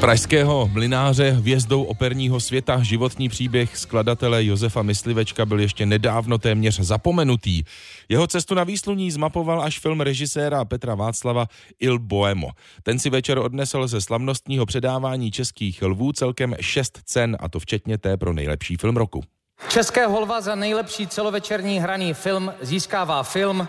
pražského mlináře hvězdou operního světa životní příběh skladatele Josefa Myslivečka byl ještě nedávno téměř zapomenutý. Jeho cestu na výsluní zmapoval až film režiséra Petra Václava Il Boemo. Ten si večer odnesl ze slavnostního předávání českých lvů celkem šest cen, a to včetně té pro nejlepší film roku. České holva za nejlepší celovečerní hraný film získává film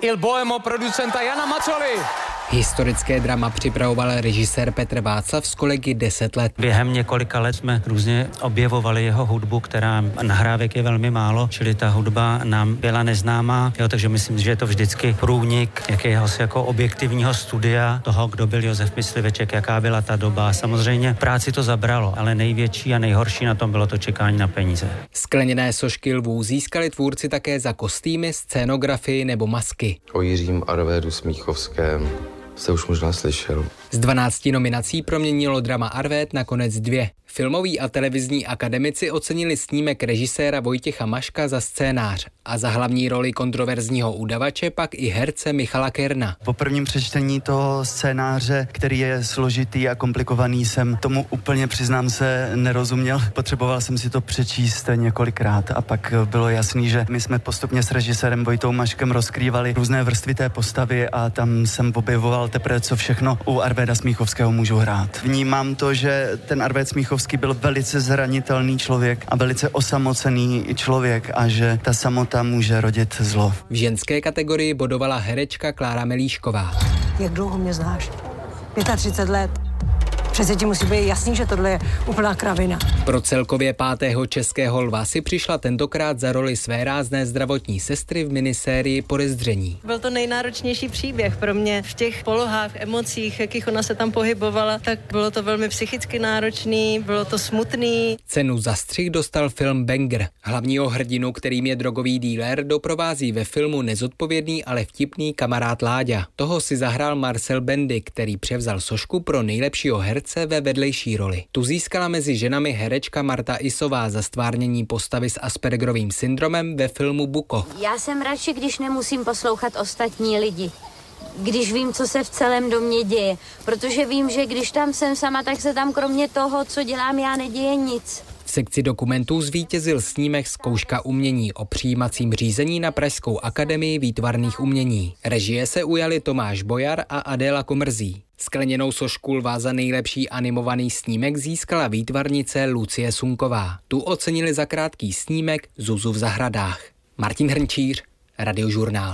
Il Boemo producenta Jana Macoli. Historické drama připravoval režisér Petr Václav s kolegy 10 let. Během několika let jsme různě objevovali jeho hudbu, která nahrávek je velmi málo, čili ta hudba nám byla neznámá, jo, takže myslím, že je to vždycky průnik jakéhosi jako objektivního studia toho, kdo byl Josef Mysliveček, jaká byla ta doba. Samozřejmě práci to zabralo, ale největší a nejhorší na tom bylo to čekání na peníze. Skleněné sošky lvů získali tvůrci také za kostýmy, scénografii nebo masky. O Jiřím Arvédu Smíchovském jste už možná slyšel. Z 12 nominací proměnilo drama Arvét nakonec dvě. Filmoví a televizní akademici ocenili snímek režiséra Vojtěcha Maška za scénář a za hlavní roli kontroverzního udavače pak i herce Michala Kerna. Po prvním přečtení toho scénáře, který je složitý a komplikovaný, jsem tomu úplně přiznám se nerozuměl. Potřeboval jsem si to přečíst několikrát a pak bylo jasný, že my jsme postupně s režisérem Vojtou Maškem rozkrývali různé vrstvy té postavy a tam jsem objevoval teprve, co všechno u Arvéda Smíchovského můžu hrát. Vnímám to, že ten Arvéd Smíchovský byl velice zranitelný člověk a velice osamocený člověk a že ta samota může rodit zlo. V ženské kategorii bodovala herečka Klára Melíšková. Jak dlouho mě znáš? 35 let. Přece ti musí být jasný, že tohle je úplná kravina. Pro celkově pátého českého lva si přišla tentokrát za roli své rázné zdravotní sestry v minisérii Porezdření. Byl to nejnáročnější příběh pro mě v těch polohách, emocích, jakých ona se tam pohybovala, tak bylo to velmi psychicky náročný, bylo to smutný. Cenu za střih dostal film Banger. Hlavního hrdinu, kterým je drogový díler, doprovází ve filmu nezodpovědný, ale vtipný kamarád Láďa. Toho si zahrál Marcel Bendy, který převzal sošku pro nejlepšího herce herce ve vedlejší roli. Tu získala mezi ženami herečka Marta Isová za stvárnění postavy s Aspergerovým syndromem ve filmu Buko. Já jsem radši, když nemusím poslouchat ostatní lidi když vím, co se v celém domě děje. Protože vím, že když tam jsem sama, tak se tam kromě toho, co dělám já, neděje nic. V sekci dokumentů zvítězil snímek Zkouška umění o přijímacím řízení na Pražskou akademii výtvarných umění. Režie se ujali Tomáš Bojar a Adéla Komrzí. Skleněnou sošku lva za nejlepší animovaný snímek získala výtvarnice Lucie Sunková. Tu ocenili za krátký snímek Zuzu v zahradách. Martin Hrnčíř, Radiožurnál.